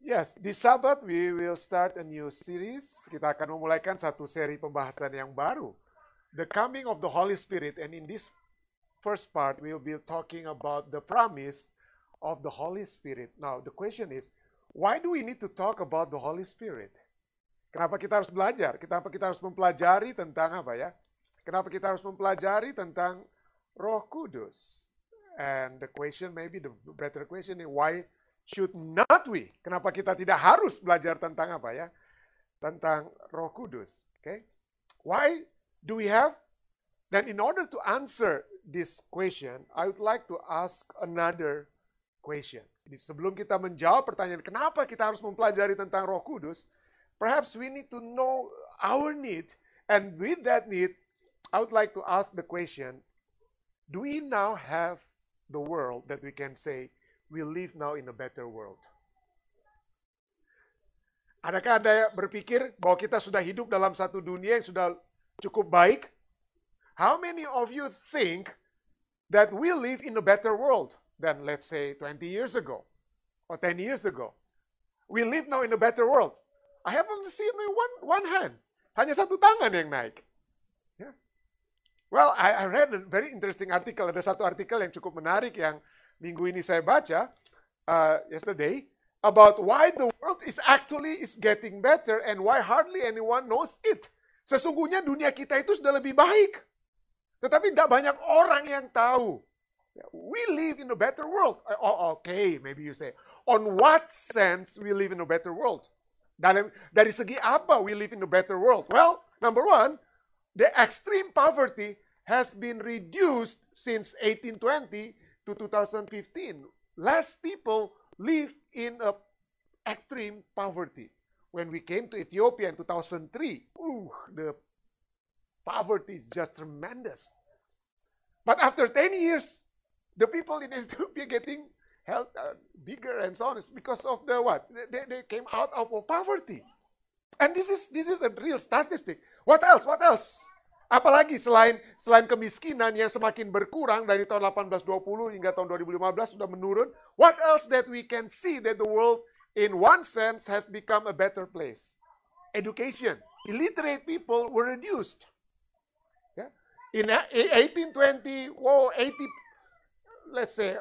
Yes, di Sabat we will start a new series. Kita akan memulaikan satu seri pembahasan yang baru. The coming of the Holy Spirit and in this first part we will be talking about the promise of the Holy Spirit. Now, the question is, why do we need to talk about the Holy Spirit? Kenapa kita harus belajar? Kenapa kita harus mempelajari tentang apa ya? Kenapa kita harus mempelajari tentang Roh Kudus? And the question maybe the better question is why should not we? Kenapa kita tidak harus belajar tentang apa ya? Tentang Roh Kudus. Oke. Okay? Why do we have? Dan in order to answer this question, I would like to ask another question. Jadi sebelum kita menjawab pertanyaan kenapa kita harus mempelajari tentang Roh Kudus, perhaps we need to know our need and with that need, I would like to ask the question, do we now have the world that we can say we live now in a better world. Adakah Anda berpikir bahwa kita sudah hidup dalam satu dunia yang sudah cukup baik? How many of you think that we live in a better world than let's say 20 years ago or 10 years ago? We live now in a better world. I haven't seen one, one hand. Hanya satu tangan yang naik. Yeah. Well, I, I read a very interesting article. Ada satu artikel yang cukup menarik yang minggu ini saya baca uh, yesterday about why the world is actually is getting better and why hardly anyone knows it. Sesungguhnya dunia kita itu sudah lebih baik. Tetapi tidak banyak orang yang tahu. We live in a better world. Oh, okay, maybe you say. On what sense we live in a better world? Dari, dari segi apa we live in a better world? Well, number one, the extreme poverty has been reduced since 1820 to 2015, less people live in extreme poverty. When we came to Ethiopia in 2003, ooh, the poverty is just tremendous. But after 10 years, the people in Ethiopia getting health, uh, bigger and so on. It's because of the what? They, they came out of poverty. And this is this is a real statistic. What else? What else? Apalagi selain selain kemiskinan yang semakin berkurang dari tahun 1820 hingga tahun 2015 sudah menurun, what else that we can see that the world in one sense has become a better place? Education. Illiterate people were reduced. Yeah. In 1820, whoa, 80, let's say,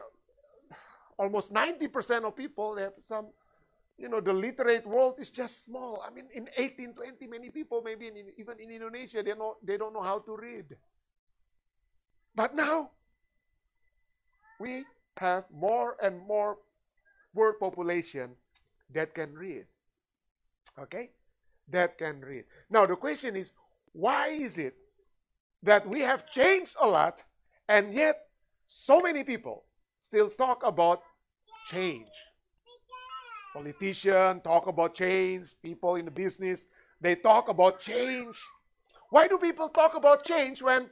almost 90% of people have some you know, the literate world is just small. I mean, in 1820, many people, maybe in, even in Indonesia, they, know, they don't know how to read. But now, we have more and more world population that can read. Okay? That can read. Now, the question is, why is it that we have changed a lot and yet so many people still talk about change? Politicians talk about change, people in the business, they talk about change. Why do people talk about change when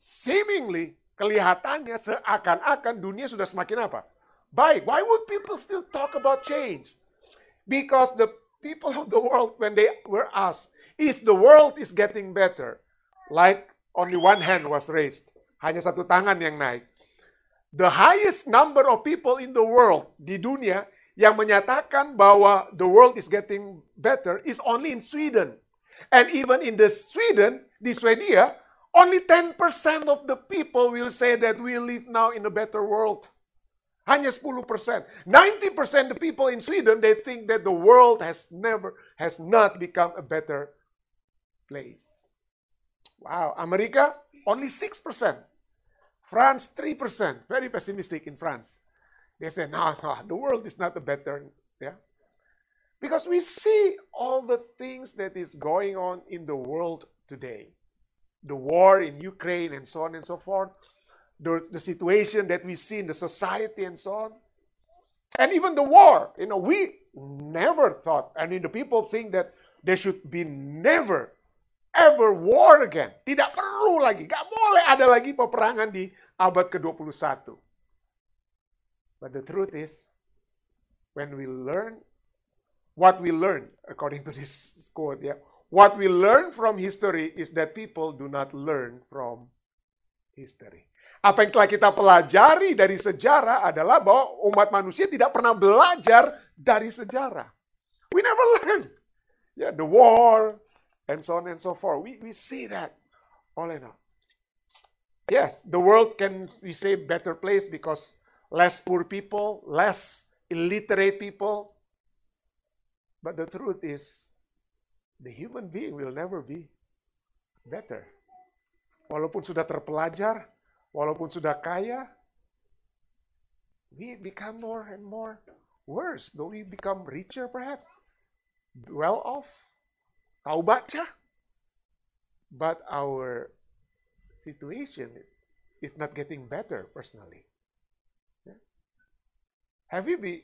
seemingly kelihatannya seakan-akan dunia sudah semakin apa? Baik. Why would people still talk about change? Because the people of the world, when they were asked, is the world is getting better? Like only one hand was raised. Hanya satu tangan yang naik. The highest number of people in the world, di dunia, yang menyatakan bahwa the world is getting better is only in Sweden. And even in the Sweden, di Swedia, only 10% of the people will say that we live now in a better world. Hanya 10%. 90% the people in Sweden, they think that the world has never, has not become a better place. Wow. America, only 6%. France, 3%. Very pessimistic in France. They say, no, no, the world is not a better, yeah. Because we see all the things that is going on in the world today. The war in Ukraine and so on and so forth. The, the situation that we see in the society and so on. And even the war. You know, we never thought, I mean, the people think that there should be never, ever war again. Tidak perlu lagi. Gak boleh ada lagi peperangan di abad ke-21. But the truth is, when we learn what we learn, according to this quote, yeah, what we learn from history is that people do not learn from history. Apa yang telah kita pelajari dari sejarah adalah bahwa umat manusia tidak pernah belajar dari sejarah. We never learn. Yeah, the war and so on and so forth. We, we see that all in all. Yes, the world can we say better place because less poor people, less illiterate people. But the truth is, the human being will never be better. Walaupun sudah terpelajar, walaupun sudah kaya, we become more and more worse. Though we become richer perhaps, well off, tahu baca, but our situation is not getting better personally. Have we be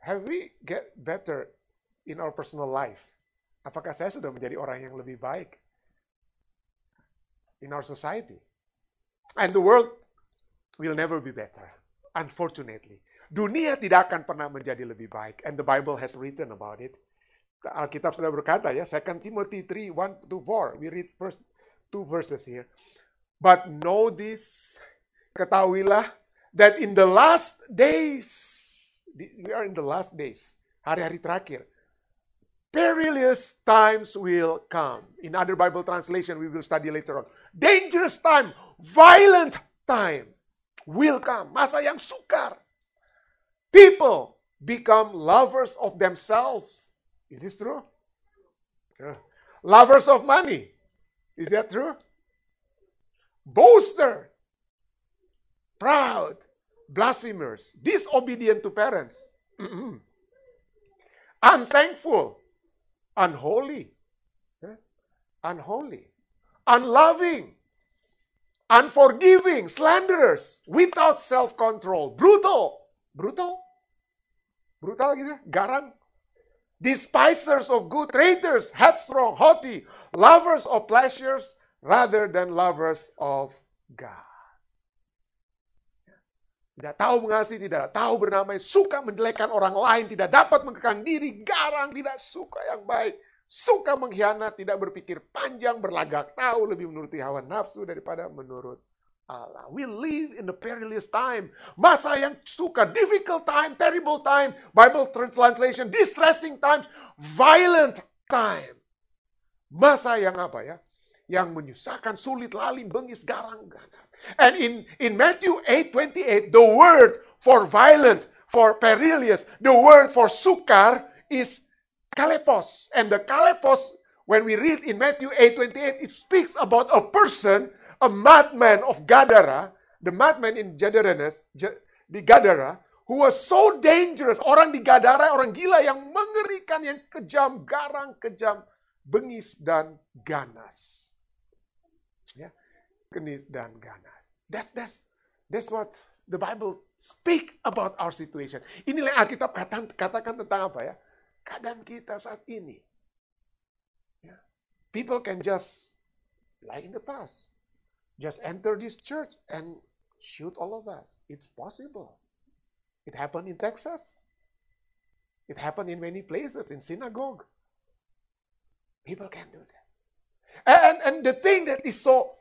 have we get better in our personal life? Apakah saya sudah menjadi orang yang lebih baik in our society? And the world will never be better, unfortunately. Dunia tidak akan pernah menjadi lebih baik. And the Bible has written about it. Alkitab sudah berkata ya, 2 Timothy 3, 1 to 4. We read first two verses here. But know this, ketahuilah that in the last days, we are in the last days, hari-hari terakhir, perilous times will come. In other Bible translation, we will study later on. Dangerous time, violent time will come. Masa yang sukar. People become lovers of themselves. Is this true? Yeah. Lovers of money. Is that true? Boaster, proud, blasphemers, disobedient to parents, unthankful, unholy, unholy, unloving, unforgiving, slanderers, without self-control, brutal, brutal, brutal gitu, garang, despisers of good, traitors, headstrong, haughty, lovers of pleasures rather than lovers of God. Tidak tahu mengasihi, tidak tahu bernamai, suka menjelekkan orang lain, tidak dapat mengekang diri, garang, tidak suka yang baik, suka mengkhianat, tidak berpikir panjang, berlagak tahu, lebih menuruti hawa nafsu daripada menurut Allah. We live in a perilous time. Masa yang suka, difficult time, terrible time, Bible translation, distressing times, violent time. Masa yang apa ya? Yang menyusahkan, sulit, lalim, bengis, garang, ganas. And in, in Matthew 8, 28, the word for violent, for perilous, the word for sukar is kalepos. And the kalepos, when we read in Matthew 8, 28, it speaks about a person, a madman of Gadara, the madman in Gadara, who was so dangerous. Orang di Gadara, orang gila yang mengerikan, yang kejam, garang, kejam, bengis, dan ganas. Kenis dan ganas. That's that's that's what the Bible speak about our situation. Inilah yang Alkitab katakan tentang apa ya? Keadaan kita saat ini. Ya. People can just, like in the past, just enter this church and shoot all of us. It's possible. It happened in Texas. It happened in many places, in synagogue. People can do that. And, and the thing that is so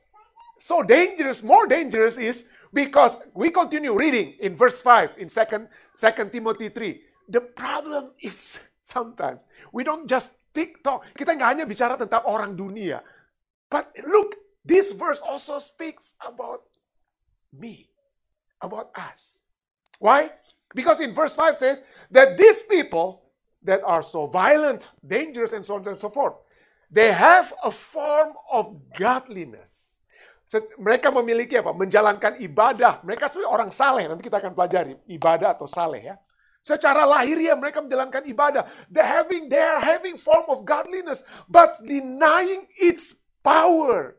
so dangerous, more dangerous is because we continue reading in verse 5 in 2nd, 2 Timothy 3. The problem is sometimes we don't just TikTok. Kita nggak hanya bicara tentang orang dunia. But look, this verse also speaks about me, about us. Why? Because in verse 5 says that these people that are so violent, dangerous, and so on and so forth, they have a form of godliness mereka memiliki apa? Menjalankan ibadah. Mereka sebenarnya orang saleh. Nanti kita akan pelajari ibadah atau saleh ya. Secara lahiriah mereka menjalankan ibadah. They having they are having form of godliness, but denying its power.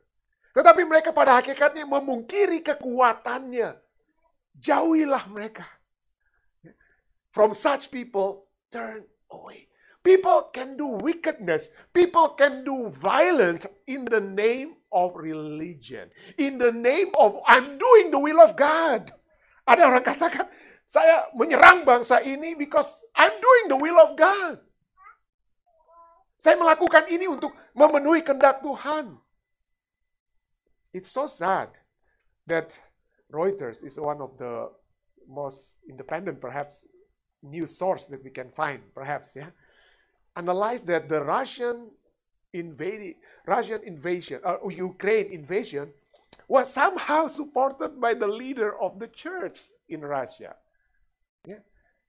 Tetapi mereka pada hakikatnya memungkiri kekuatannya. Jauhilah mereka. From such people, turn away. People can do wickedness. People can do violence in the name of religion. In the name of I'm doing the will of God. Ada orang katakan, saya menyerang bangsa ini because I'm doing the will of God. Saya melakukan ini untuk memenuhi kehendak Tuhan. It's so sad that Reuters is one of the most independent perhaps news source that we can find, perhaps, yeah, analyze that the Russian Russian invasion, uh, Ukraine invasion, was somehow supported by the leader of the church in Russia. Yeah,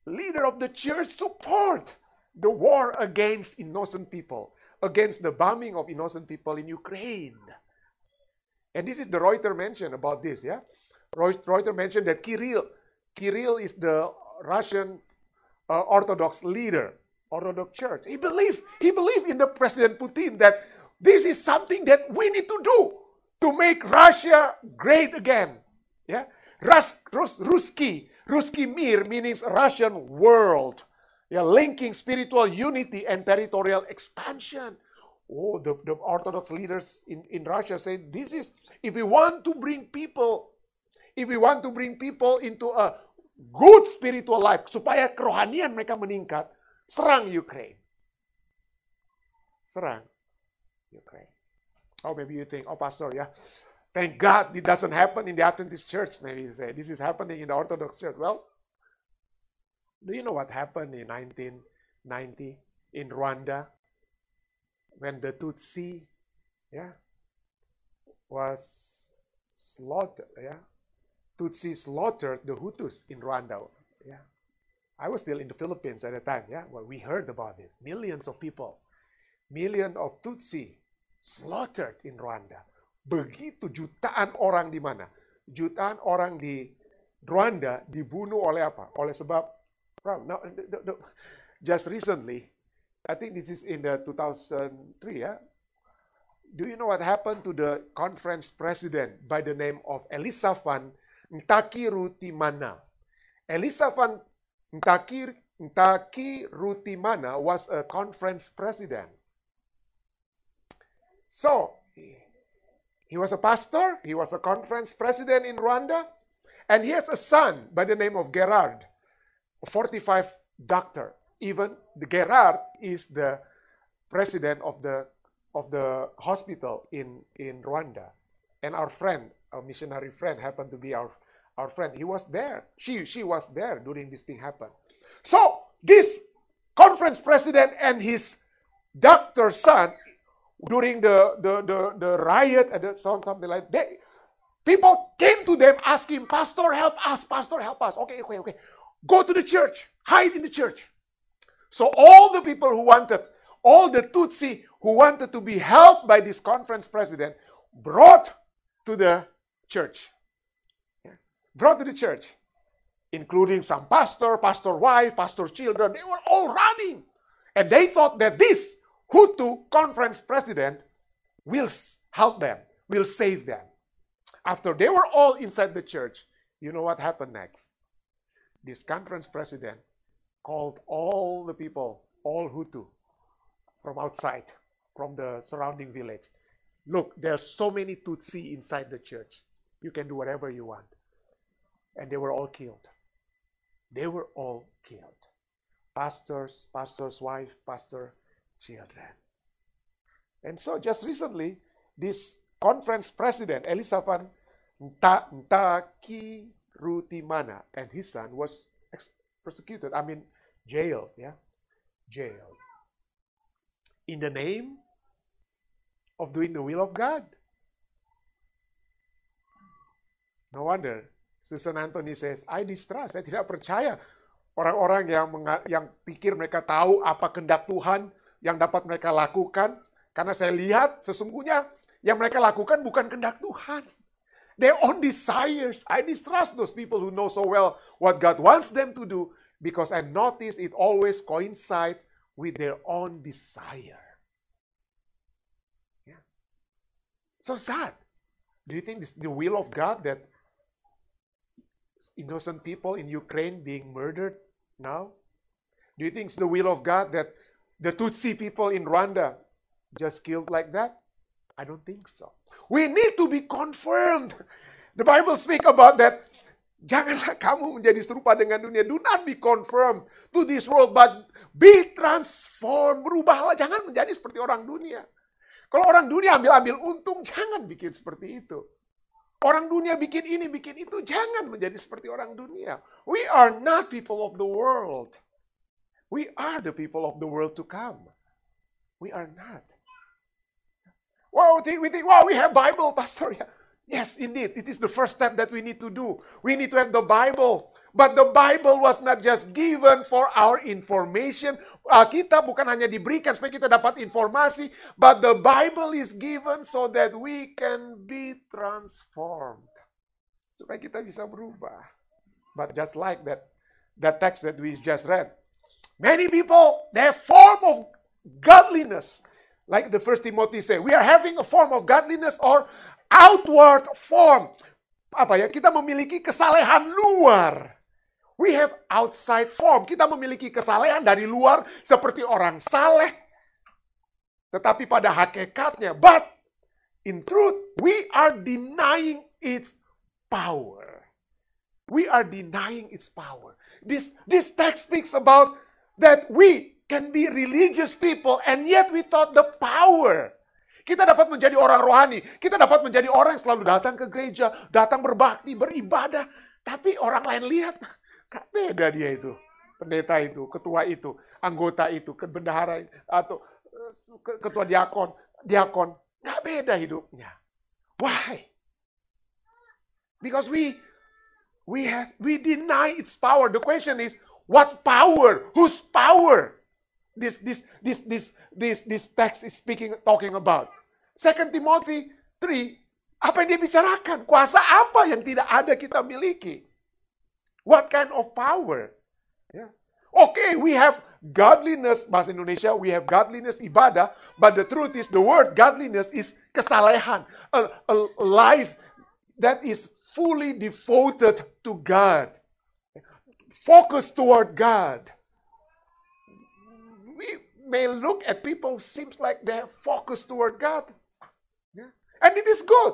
leader of the church support the war against innocent people, against the bombing of innocent people in Ukraine. And this is the Reuters mentioned about this, yeah. Reuters mentioned that Kirill, Kirill is the Russian uh, Orthodox leader, Orthodox Church. He believed, he believed in the President Putin that this is something that we need to do to make Russia great again. Yeah, Rus, Rus, Ruski, Ruski Mir means Russian world. Yeah, linking spiritual unity and territorial expansion. Oh, the, the Orthodox leaders in, in Russia say this is if we want to bring people, if we want to bring people into a good spiritual life, supaya kerohanian mereka meningkat, serang Ukraine. Serang Ukraine. Oh, maybe you think, oh, Pastor, yeah, thank God it doesn't happen in the Adventist church. Maybe you say, this is happening in the Orthodox church. Well, do you know what happened in 1990 in Rwanda when the Tutsi, yeah, was slaughtered, yeah, Tutsi slaughtered the Hutus in Rwanda, yeah. I was still in the Philippines at the time, yeah. Well, we heard about it. Millions of people, million of Tutsi slaughtered in Rwanda. Begitu jutaan orang di mana? Jutaan orang di Rwanda dibunuh oleh apa? Oleh sebab Now, the, the, just recently, I think this is in the 2003, yeah? Do you know what happened to the conference president by the name of Elisafan Ntakirutimana? Elisafan Ntakir, Ntakirutimana was a conference president. So, he was a pastor, he was a conference president in Rwanda, and he has a son by the name of Gerard. 45 doctor. Even the Gerard is the president of the of the hospital in in Rwanda, and our friend, our missionary friend, happened to be our our friend. He was there. She she was there during this thing happened. So this conference president and his doctor son during the the the, the riot and something like that. People came to them asking, Pastor, help us, Pastor, help us. Okay, okay, okay. Go to the church, hide in the church. So all the people who wanted, all the Tutsi who wanted to be helped by this conference president, brought to the church. Brought to the church, including some pastor, pastor wife, pastor children. They were all running. And they thought that this Hutu conference president will help them, will save them. After they were all inside the church, you know what happened next? this conference president called all the people, all Hutu, from outside, from the surrounding village. Look, there's so many Tutsi inside the church. You can do whatever you want. And they were all killed. They were all killed. Pastors, pastor's wife, pastor, children. And so just recently, this conference president, Elisafan Ntaki Rutimana, and his son was persecuted. I mean, jailed. Yeah, jailed. In the name of doing the will of God. No wonder Susan Anthony says, I distrust. Saya tidak percaya orang-orang yang yang pikir mereka tahu apa kehendak Tuhan yang dapat mereka lakukan. Karena saya lihat sesungguhnya yang mereka lakukan bukan kehendak Tuhan their own desires. I distrust those people who know so well what God wants them to do because I notice it always coincides with their own desire. Yeah. So sad. Do you think this the will of God that innocent people in Ukraine being murdered now? Do you think it's the will of God that the Tutsi people in Rwanda just killed like that? I don't think so. We need to be confirmed. The Bible speak about that. Janganlah kamu menjadi serupa dengan dunia. Do not be confirmed to this world, but be transformed. Berubahlah, jangan menjadi seperti orang dunia. Kalau orang dunia ambil-ambil untung, jangan bikin seperti itu. Orang dunia bikin ini, bikin itu. Jangan menjadi seperti orang dunia. We are not people of the world. We are the people of the world to come. We are not. Wow, we think, wow, we have Bible, Pastor. Yes, indeed. It is the first step that we need to do. We need to have the Bible. But the Bible was not just given for our information. Alkitab bukan hanya diberikan supaya kita dapat informasi, but the Bible is given so that we can be transformed. Supaya kita bisa berubah. But just like that, that text that we just read, many people, their form of godliness, like the first Timothy say, we are having a form of godliness or outward form. Apa ya? Kita memiliki kesalehan luar. We have outside form. Kita memiliki kesalehan dari luar seperti orang saleh. Tetapi pada hakikatnya, but in truth, we are denying its power. We are denying its power. This, this text speaks about that we can be religious people and yet we thought the power. Kita dapat menjadi orang rohani. Kita dapat menjadi orang yang selalu datang ke gereja, datang berbakti, beribadah. Tapi orang lain lihat, Kak beda dia itu. Pendeta itu, ketua itu, anggota itu, bendahara atau eh, ketua diakon, diakon. Nggak beda hidupnya. Why? Because we we have we deny its power. The question is, what power? Whose power? This this this this this this text is speaking talking about. Second Timothy 3, apa yang dia bicarakan? Kuasa apa yang tidak ada kita miliki? What kind of power? Yeah. Okay, we have godliness, bahasa Indonesia, we have godliness ibadah, but the truth is the word godliness is kesalehan. A, a life that is fully devoted to God. Focused toward God. We may look at people seems like they're focused toward God. Yeah. And it is good.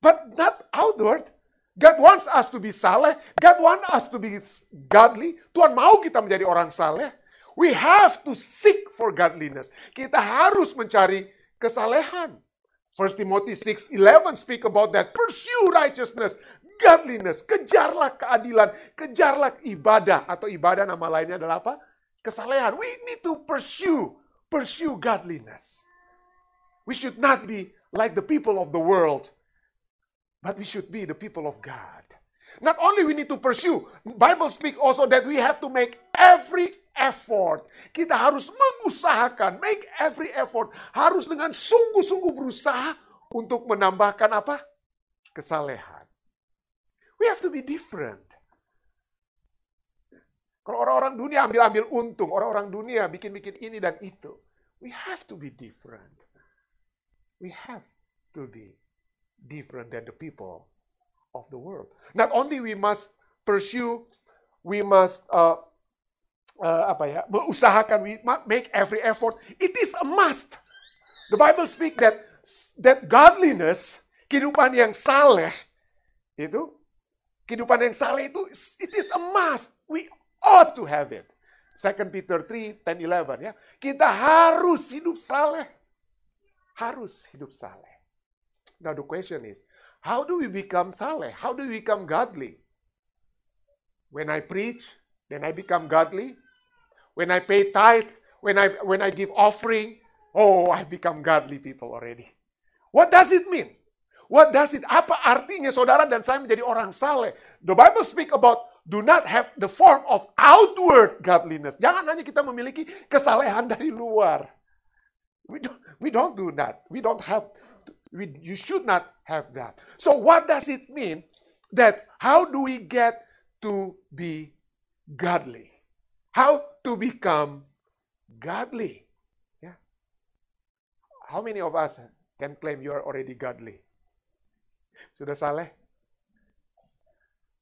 But not outward. God wants us to be saleh. God wants us to be godly. Tuhan mau kita menjadi orang saleh. We have to seek for godliness. Kita harus mencari kesalehan. 1 Timothy 6:11 speak about that. Pursue righteousness, godliness, kejarlah keadilan, kejarlah ibadah atau ibadah nama lainnya adalah apa? Kesalehan. We need to pursue, pursue godliness. We should not be like the people of the world But we should be the people of God. Not only we need to pursue, Bible speak also that we have to make every effort. Kita harus mengusahakan, make every effort. Harus dengan sungguh-sungguh berusaha untuk menambahkan apa? Kesalehan. We have to be different. Kalau orang-orang dunia ambil-ambil untung, orang-orang dunia bikin-bikin ini dan itu. We have to be different. We have to be different than the people of the world. Not only we must pursue, we must uh, uh, apa ya, mengusahakan, we make every effort. It is a must. The Bible speak that that godliness, kehidupan yang saleh itu, kehidupan yang saleh itu, it is a must. We ought to have it. 2 Peter 3, 10, 11 ya. Kita harus hidup saleh. Harus hidup saleh. Now the question is, how do we become saleh? How do we become godly? When I preach, then I become godly. When I pay tithe, when I when I give offering, oh, I become godly people already. What does it mean? What does it? Apa artinya saudara dan saya menjadi orang saleh? The Bible speak about do not have the form of outward godliness. Jangan hanya kita memiliki kesalehan dari luar. We don't, we don't do that. We don't have we, you should not have that. So, what does it mean that how do we get to be godly? How to become godly? Yeah. How many of us can claim you are already godly? Sudah saleh?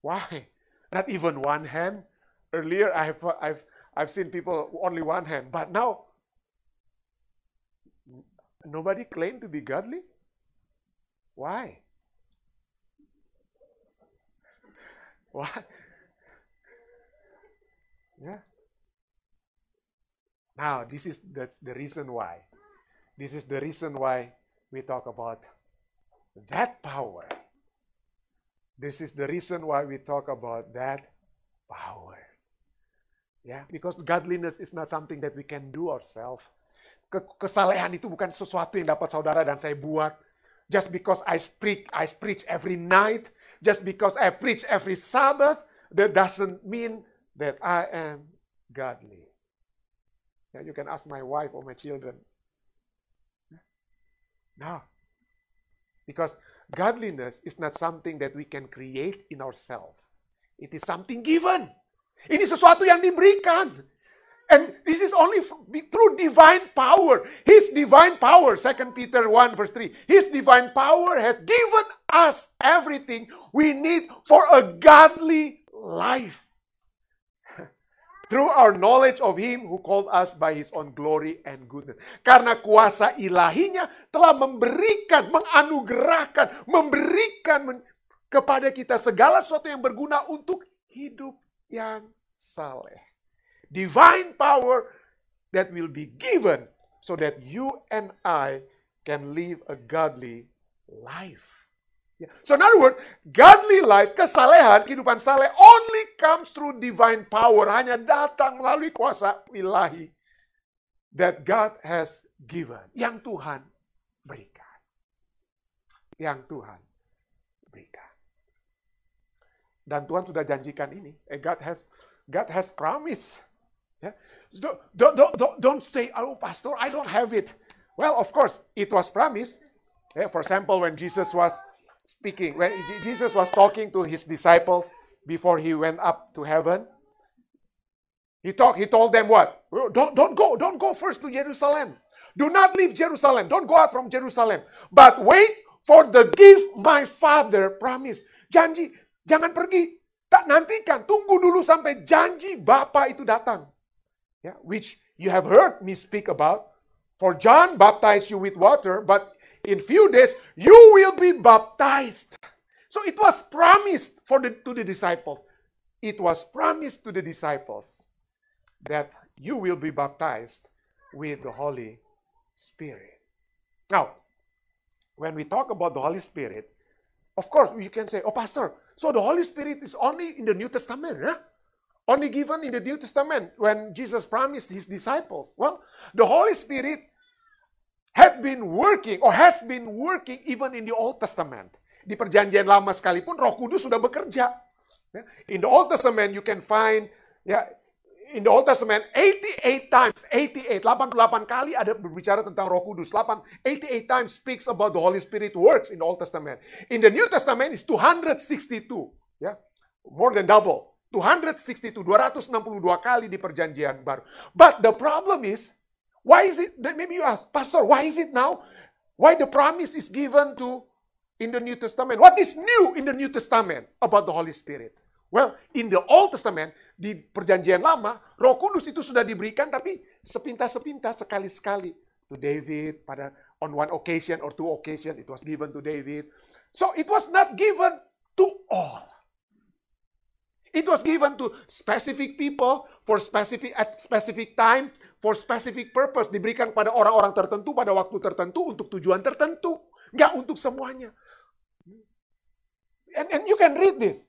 Why? Not even one hand. Earlier, I've, I've, I've seen people only one hand, but now nobody claim to be godly. Why? Why? Yeah. Now, this is that's the reason why. This is the reason why we talk about that power. This is the reason why we talk about that power. Yeah, because godliness is not something that we can do ourselves. Kesalehan itu bukan sesuatu yang dapat saudara dan saya buat. Just because I preach, I preach every night, just because I preach every Sabbath, that doesn't mean that I am godly. You can ask my wife or my children. No. Because godliness is not something that we can create in ourselves. It is something given. Ini sesuatu yang diberikan. And this is only through divine power. His divine power, 2 Peter 1 verse 3. His divine power has given us everything we need for a godly life. Through our knowledge of Him who called us by His own glory and goodness. Karena kuasa ilahinya telah memberikan, menganugerahkan, memberikan kepada kita segala sesuatu yang berguna untuk hidup yang saleh divine power that will be given so that you and I can live a godly life. Yeah. So in other words, godly life, kesalehan, kehidupan saleh only comes through divine power. Hanya datang melalui kuasa ilahi that God has given. Yang Tuhan berikan. Yang Tuhan berikan. Dan Tuhan sudah janjikan ini. Eh, God has God has promised? Don't, don't, don't, don't say, oh, Pastor, I don't have it. Well, of course, it was promised. For example, when Jesus was speaking, when Jesus was talking to his disciples before he went up to heaven, he talked, he told them what? Don't, don't go, don't go first to Jerusalem. Do not leave Jerusalem. Don't go out from Jerusalem. But wait for the gift my father promised. Janji, jangan pergi. Tak nantikan, tunggu dulu sampai janji Bapa itu datang yeah, which you have heard me speak about. For John baptized you with water, but in few days you will be baptized. So it was promised for the, to the disciples. It was promised to the disciples that you will be baptized with the Holy Spirit. Now, when we talk about the Holy Spirit, of course, you can say, oh, Pastor, so the Holy Spirit is only in the New Testament, huh? Only given in the New Testament when Jesus promised his disciples. Well, the Holy Spirit had been working or has been working even in the Old Testament. Di perjanjian lama sekalipun Roh Kudus sudah bekerja. In the Old Testament you can find ya in the Old Testament 88 times, 88, 88 kali ada berbicara tentang Roh Kudus. 8, 88 times speaks about the Holy Spirit works in the Old Testament. In the New Testament is 262, ya. More than double. 262, 262 kali di perjanjian baru. But the problem is, why is it, maybe you ask, Pastor, why is it now? Why the promise is given to in the New Testament? What is new in the New Testament about the Holy Spirit? Well, in the Old Testament, di perjanjian lama, roh kudus itu sudah diberikan, tapi sepintas-sepintas, sekali-sekali. To David, pada on one occasion or two occasion, it was given to David. So it was not given to all. It was given to specific people for specific at specific time for specific purpose. Diberikan pada orang-orang tertentu pada waktu tertentu untuk tujuan tertentu, nggak untuk semuanya. And, and you can read this.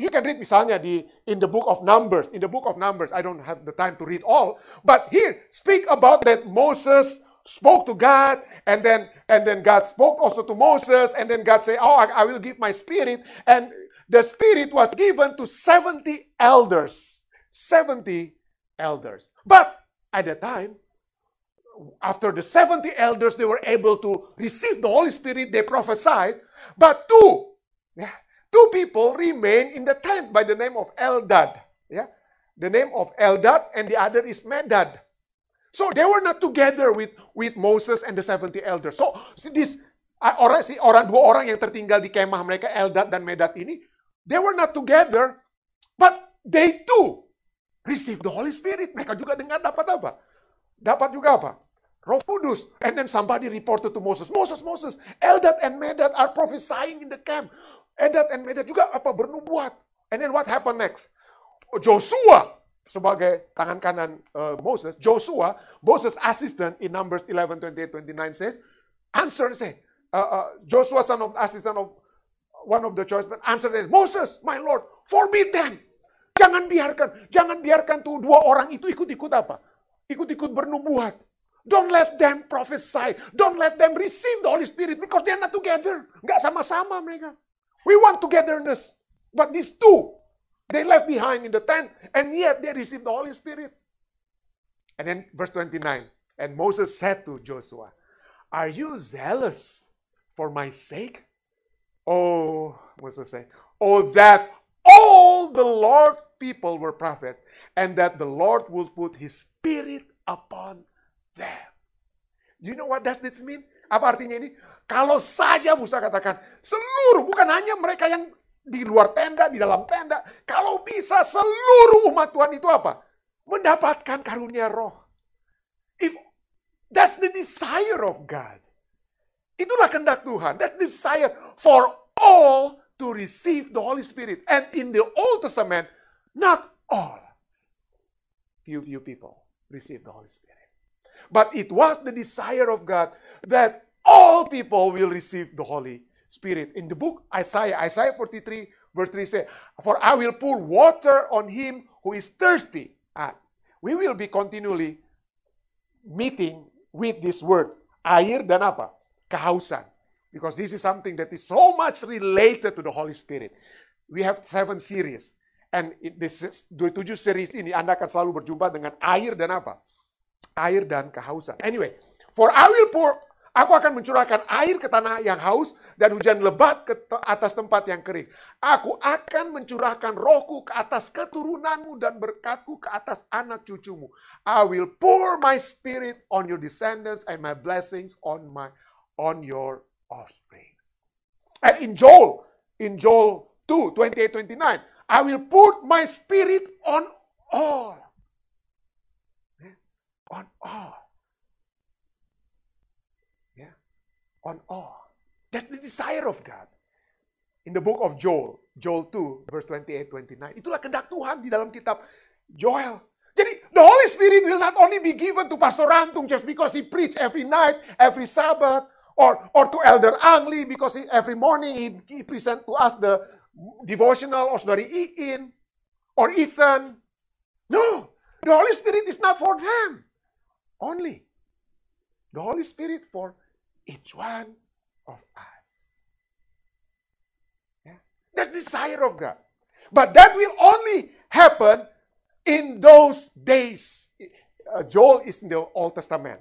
You can read misalnya di in the book of Numbers. In the book of Numbers, I don't have the time to read all, but here speak about that Moses spoke to God, and then and then God spoke also to Moses, and then God say, "Oh, I, I will give my spirit," and the Spirit was given to 70 elders. 70 elders. But at the time, after the 70 elders, they were able to receive the Holy Spirit, they prophesied. But two, yeah, two people remain in the tent by the name of Eldad. Yeah, the name of Eldad, and the other is Medad. So they were not together with, with Moses and the 70 elders. So see this ah, orang si orang dua orang yang tertinggal di kemah mereka Eldad dan Medad ini They were not together, but they too received the Holy Spirit. Mereka juga dengar dapat apa? Dapat juga apa? Roh Kudus. And then somebody reported to Moses, Moses, Moses, Eldad and Medad are prophesying in the camp. Eldad and Medad juga apa? Bernubuat. And then what happened next? Joshua sebagai tangan kanan uh, Moses, Joshua, Moses' assistant in Numbers 11, 28, 29 says, answer and say, uh, uh, Joshua son of assistant of one of the choice men answered Moses, my Lord, forbid them. Jangan biarkan, jangan biarkan tuh dua orang itu ikut-ikut apa? Ikut-ikut bernubuat. Don't let them prophesy. Don't let them receive the Holy Spirit because they're not together. Nggak sama-sama mereka. We want togetherness. But these two, they left behind in the tent and yet they received the Holy Spirit. And then verse 29, and Moses said to Joshua, Are you zealous for my sake? Oh, Moses said, Oh, that all the Lord's people were prophets, and that the Lord will put his spirit upon them. You know what does this mean? Apa artinya ini? Kalau saja Musa katakan, seluruh, bukan hanya mereka yang di luar tenda, di dalam tenda. Kalau bisa seluruh umat Tuhan itu apa? Mendapatkan karunia roh. If that's the desire of God. Itulah kehendak Tuhan. That's the desire for all to receive the Holy Spirit. And in the Old Testament, not all. Few, few people receive the Holy Spirit. But it was the desire of God that all people will receive the Holy Spirit. In the book Isaiah, Isaiah 43, verse 3 says, For I will pour water on him who is thirsty. Ah, we will be continually meeting with this word. Air dan apa? Kehausan. Because this is something that is so much related to the Holy Spirit. We have seven series. And this is, 27 series ini Anda akan selalu berjumpa dengan air dan apa? air dan kehausan. Anyway, for I will pour, aku akan mencurahkan air ke tanah yang haus dan hujan lebat ke atas tempat yang kering. Aku akan mencurahkan rohku ke atas keturunanmu dan berkatku ke atas anak cucumu. I will pour my spirit on your descendants and my blessings on my on your offspring. And in Joel, in Joel 2, 28, 29, I will put my spirit on all on all. Yeah, on all. That's the desire of God. In the book of Joel, Joel 2, verse 28, 29. Itulah kehendak Tuhan di dalam kitab Joel. Jadi, the Holy Spirit will not only be given to Pastor Rantung just because he preach every night, every Sabbath, or, or to Elder Angli because he, every morning he, he present to us the devotional or Saudari Iin or Ethan. No, the Holy Spirit is not for them only. The Holy Spirit for each one of us. Yeah? That's the desire of God. But that will only happen in those days. Uh, Joel is in the Old Testament.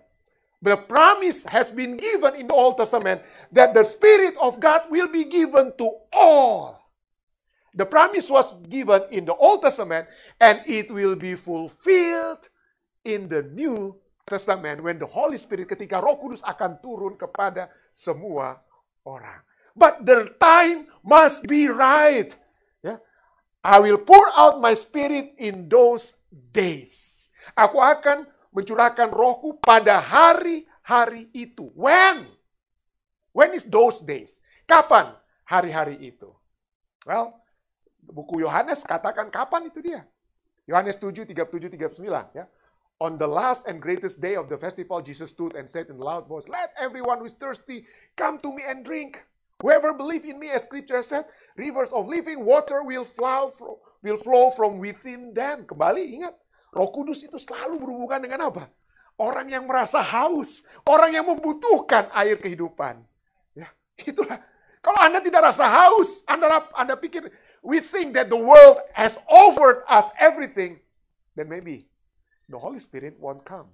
The promise has been given in the Old Testament that the Spirit of God will be given to all. The promise was given in the Old Testament and it will be fulfilled in the New Testament when the Holy Spirit ketika Roh Kudus akan turun kepada semua orang. But the time must be right. Ya. I will pour out my spirit in those days. Aku akan mencurahkan rohku pada hari-hari itu. When? When is those days? Kapan hari-hari itu? Well, buku Yohanes katakan kapan itu dia. Yohanes 7, 37, 39. Ya. On the last and greatest day of the festival, Jesus stood and said in loud voice, Let everyone who is thirsty come to me and drink. Whoever believes in me, as scripture said, rivers of living water will flow, from, will flow from within them. Kembali ingat, roh kudus itu selalu berhubungan dengan apa? Orang yang merasa haus, orang yang membutuhkan air kehidupan. Ya, itulah. Kalau Anda tidak rasa haus, Anda, Anda pikir, we think that the world has offered us everything, then maybe the Holy Spirit won't come.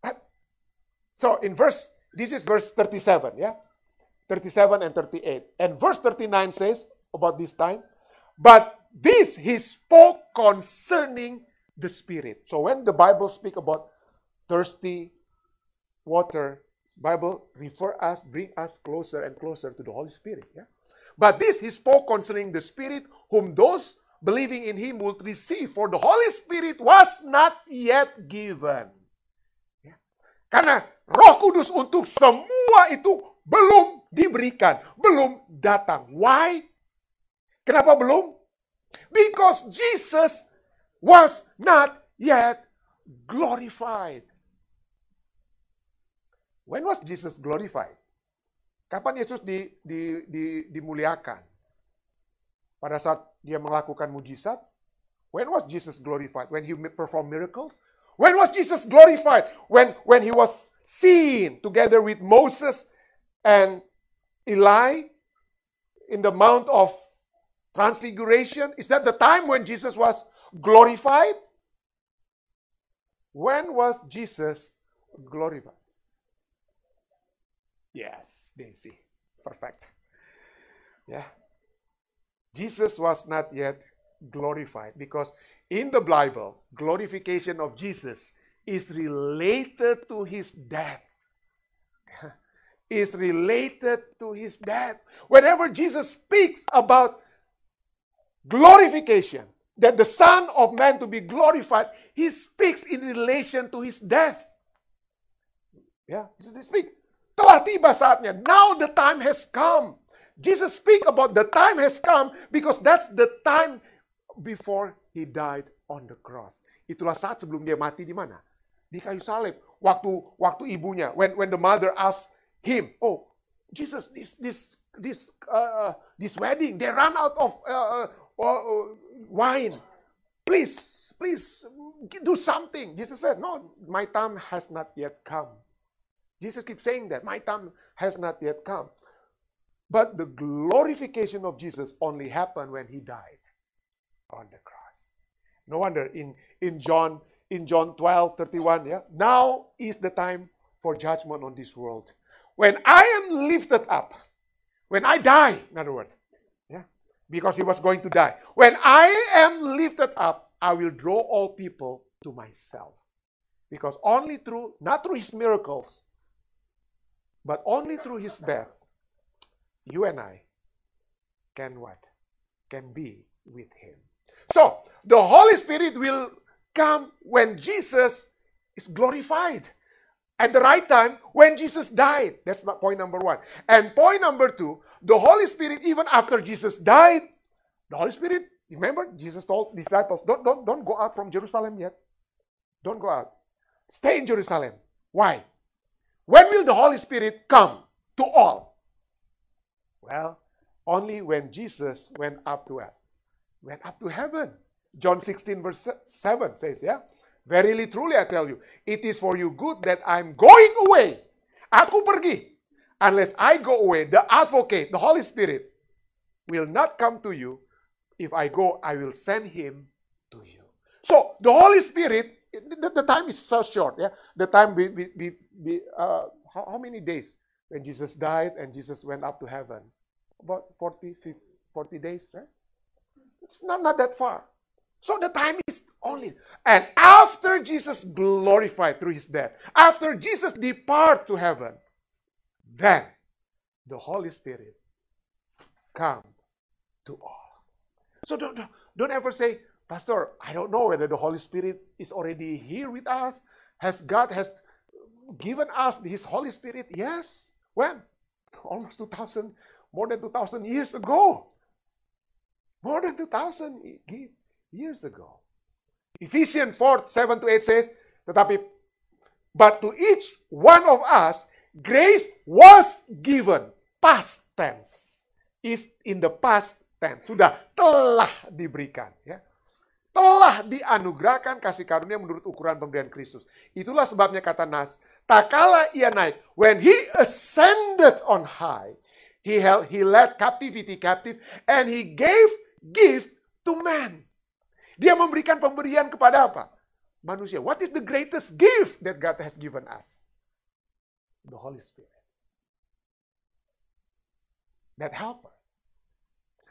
But, so in verse, this is verse 37, yeah? 37 and 38. And verse 39 says about this time, but this he spoke concerning the Spirit. So when the Bible speak about thirsty water, Bible refer us, bring us closer and closer to the Holy Spirit. Yeah? But this he spoke concerning the Spirit, whom those believing in him would receive, for the Holy Spirit was not yet given. Ya. Karena roh kudus untuk semua itu belum diberikan, belum datang. Why? Kenapa belum? Because Jesus was not yet glorified. When was Jesus glorified? Kapan Yesus di, di, di, dimuliakan? Pada saat dia melakukan mujizat? When was Jesus glorified? When he performed miracles? When was Jesus glorified? When, when he was seen together with Moses and Eli in the Mount of Transfiguration? Is that the time when Jesus was glorified? When was Jesus glorified? Yes, Daisy. Perfect. Yeah. Jesus was not yet glorified because in the Bible, glorification of Jesus is related to his death. is related to his death. Whenever Jesus speaks about glorification, that the Son of Man to be glorified, he speaks in relation to his death. Yeah, he speak. Telah tiba saatnya. Now the time has come. Jesus speak about the time has come because that's the time before he died on the cross. Itulah saat sebelum dia mati di mana? Di kayu salib. Waktu waktu ibunya when when the mother asked him, "Oh, Jesus, this this this uh, this wedding, they run out of uh, uh, uh wine. Please, please do something." Jesus said, "No, my time has not yet come." Jesus keeps saying that my time has not yet come. But the glorification of Jesus only happened when he died on the cross. No wonder in, in John in John 12, 31, yeah, now is the time for judgment on this world. When I am lifted up, when I die, in other words, because he was going to die. When I am lifted up, I will draw all people to myself. Because only through, not through his miracles, but only through his death, you and I can what? Can be with him. So, the Holy Spirit will come when Jesus is glorified. At the right time, when Jesus died. That's point number one. And point number two, the Holy Spirit, even after Jesus died, the Holy Spirit, remember, Jesus told disciples, don't, don't, don't go out from Jerusalem yet. Don't go out. Stay in Jerusalem. Why? When will the Holy Spirit come to all? Well, only when Jesus went up to what? Went up to heaven. John 16, verse 7 says, Yeah, verily, truly, I tell you, it is for you good that I'm going away. Aku pergi. Unless I go away, the advocate, the Holy Spirit, will not come to you. If I go, I will send him to you. So, the Holy Spirit the, the, time is so short. Yeah, the time uh, how, how many days when Jesus died and Jesus went up to heaven? About 40, 50, 40 days, right? It's not, not that far. So the time is only. And after Jesus glorified through his death, after Jesus depart to heaven, then the Holy Spirit come to all. So don't, don't, ever say, Pastor, I don't know whether the Holy Spirit is already here with us. Has God has given us His Holy Spirit? Yes. When? Almost 2,000, more than 2,000 years ago. More than 2,000 years ago. Ephesians 4, 7 to 8 says, tetapi, but to each one of us, grace was given. Past tense. Is in the past tense. Sudah telah diberikan. Ya telah dianugerahkan kasih karunia menurut ukuran pemberian Kristus. Itulah sebabnya kata Nas, tak kala ia naik, when he ascended on high, he held, he led captivity captive, and he gave gift to man. Dia memberikan pemberian kepada apa? Manusia. What is the greatest gift that God has given us? The Holy Spirit. That helper.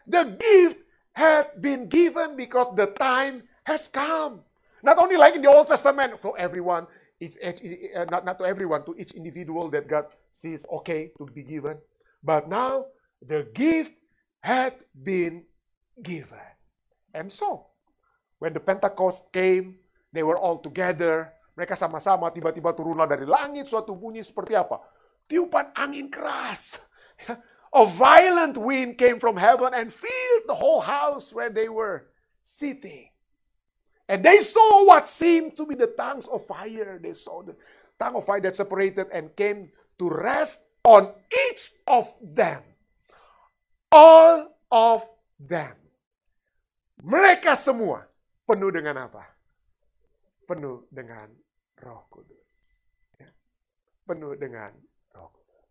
The gift had been given because the time has come. Not only like in the Old Testament, for everyone, each, uh, not, not to everyone, to each individual that God sees okay to be given. But now, the gift had been given. And so, when the Pentecost came, they were all together. Mereka sama-sama tiba-tiba turunlah dari langit suatu bunyi seperti apa? Tiupan angin keras. A violent wind came from heaven and filled the whole house where they were sitting. And they saw what seemed to be the tongues of fire. They saw the tongue of fire that separated and came to rest on each of them. All of them. Mereka semua penuh dengan apa? Penuh dengan roh kudus. Ya. Penuh dengan roh kudus.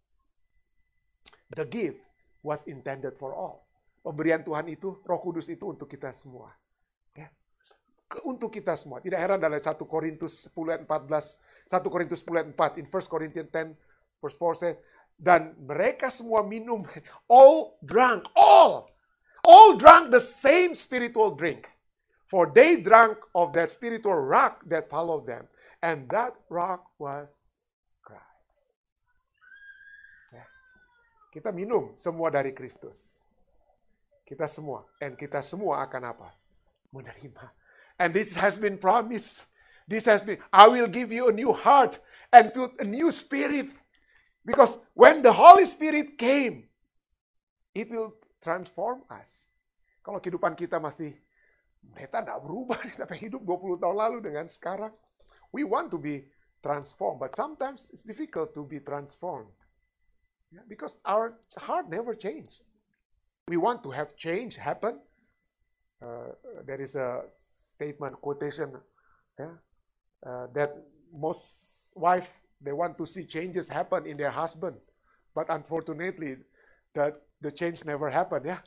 The gift was intended for all. Pemberian Tuhan itu, roh kudus itu untuk kita semua. Ya. Untuk kita semua. Tidak heran dalam 1 Korintus 10 ayat 14, 1 Korintus 10 ayat 4, in 1 Corinthians 10 verse 4 says, dan mereka semua minum, all drank, all, all drank the same spiritual drink. For they drank of that spiritual rock that followed them. And that rock was Christ. Ya. Kita minum semua dari Kristus. Kita semua. Dan kita semua akan apa? Menerima. And this has been promised. This has been, I will give you a new heart and put a new spirit Because when the Holy Spirit came, it will transform us. Kalau kehidupan kita masih, mereka tidak berubah, tapi hidup 20 tahun lalu dengan sekarang. We want to be transformed, but sometimes it's difficult to be transformed. Yeah, because our heart never change. We want to have change happen. Uh, there is a statement, quotation, yeah, uh, that most wife They want to see changes happen in their husband. But unfortunately, that the change never happen ya.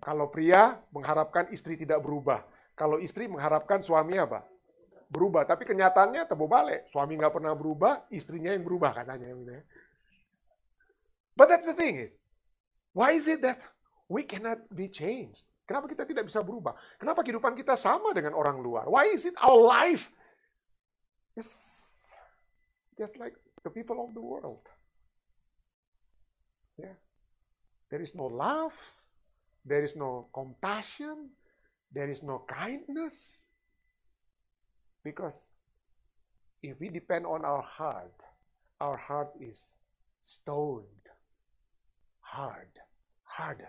Kalau pria mengharapkan istri tidak berubah. Kalau istri mengharapkan suami apa? Berubah. Tapi kenyataannya tebo balik. Suami nggak pernah berubah, istrinya yang berubah katanya. But that's the thing is, why is it that we cannot be changed? Kenapa kita tidak bisa berubah? Kenapa kehidupan kita sama dengan orang luar? Why is it our life It's just like the people of the world. Yeah. There is no love, there is no compassion, there is no kindness. Because if we depend on our heart, our heart is stoned, hard, hardened.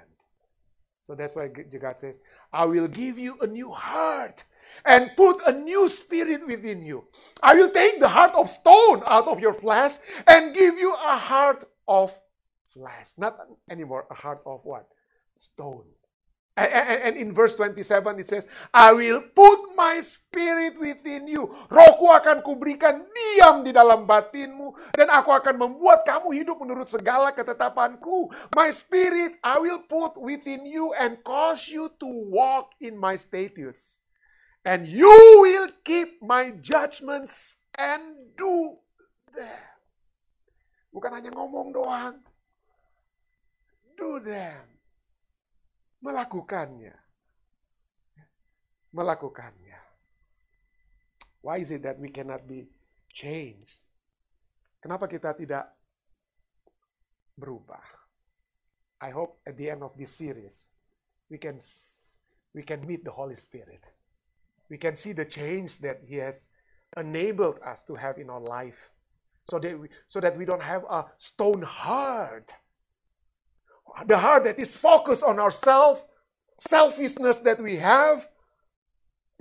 So that's why God says, I will give you a new heart and put a new spirit within you. I will take the heart of stone out of your flesh and give you a heart of flesh. Not anymore a heart of what? Stone. And, in verse 27 it says, I will put my spirit within you. Rohku akan kuberikan diam di dalam batinmu. Dan aku akan membuat kamu hidup menurut segala ketetapanku. My spirit I will put within you and cause you to walk in my statutes. And you will keep my judgments and do them. Bukan hanya ngomong doang. Do them. Melakukannya. Melakukannya. Why is it that we cannot be changed? Kenapa kita tidak berubah? I hope at the end of this series we can we can meet the Holy Spirit we can see the change that He has enabled us to have in our life. So that we, so that we don't have a stone heart. The heart that is focused on ourselves, selfishness that we have.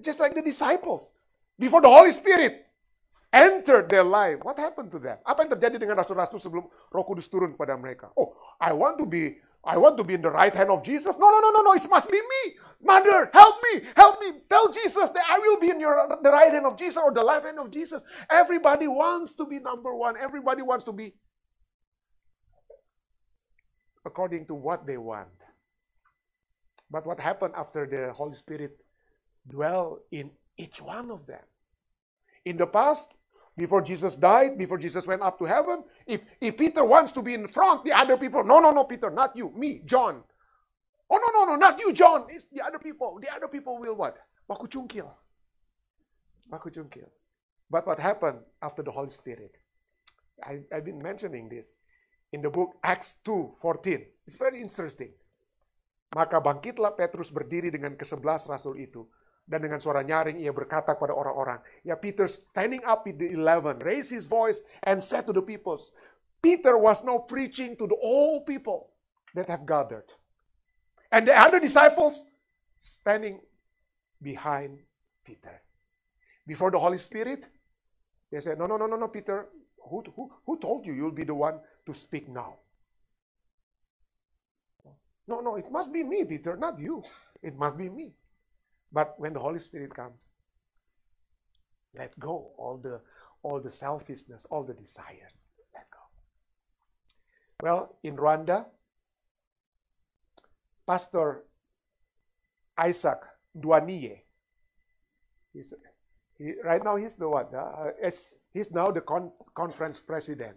Just like the disciples. Before the Holy Spirit entered their life, what happened to them? Apa yang terjadi dengan rasul-rasul sebelum Roh Kudus turun pada mereka? Oh, I want to be I want to be in the right hand of Jesus. No, no, no, no, no. It must be me. Mother, help me. Help me. Tell Jesus that I will be in your the right hand of Jesus or the left hand of Jesus. Everybody wants to be number one. Everybody wants to be according to what they want. But what happened after the Holy Spirit dwell in each one of them? In the past, before Jesus died, before Jesus went up to heaven. If, if Peter wants to be in front, the other people, no, no, no, Peter, not you, me, John. Oh, no, no, no, not you, John. It's the other people. The other people will what? Baku cungkil. But what happened after the Holy Spirit? I, I've been mentioning this in the book Acts 2, 14. It's very interesting. Maka bangkitlah Petrus berdiri dengan kesebelas rasul itu dan dengan suara nyaring ia berkata kepada orang-orang, ya Peter standing up with the eleven, raised his voice and said to the people, Peter was now preaching to the all people that have gathered. And the other disciples standing behind Peter. Before the Holy Spirit, they said, no, no, no, no, no, Peter, who, who, who told you you'll be the one to speak now? No, no, it must be me, Peter, not you. It must be me. But when the Holy Spirit comes, let go all the all the selfishness, all the desires. Let go. Well, in Rwanda, Pastor Isaac Duanie, he's, he, right now he's the what? Uh, he's now the con- conference president.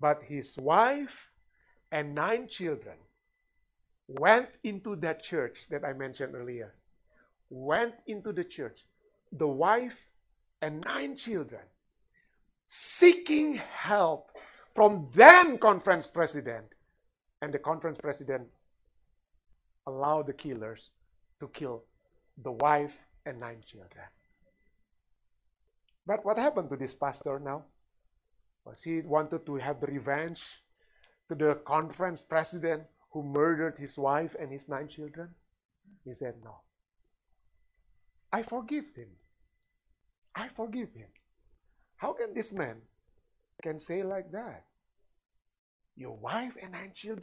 But his wife and nine children went into that church that I mentioned earlier. Went into the church. The wife and nine children seeking help from then conference president. And the conference president allowed the killers to kill the wife and nine children. But what happened to this pastor now? He wanted to have the revenge to the conference president who murdered his wife and his nine children? He said, No. I forgive him. I forgive him. How can this man can say like that? Your wife and nine children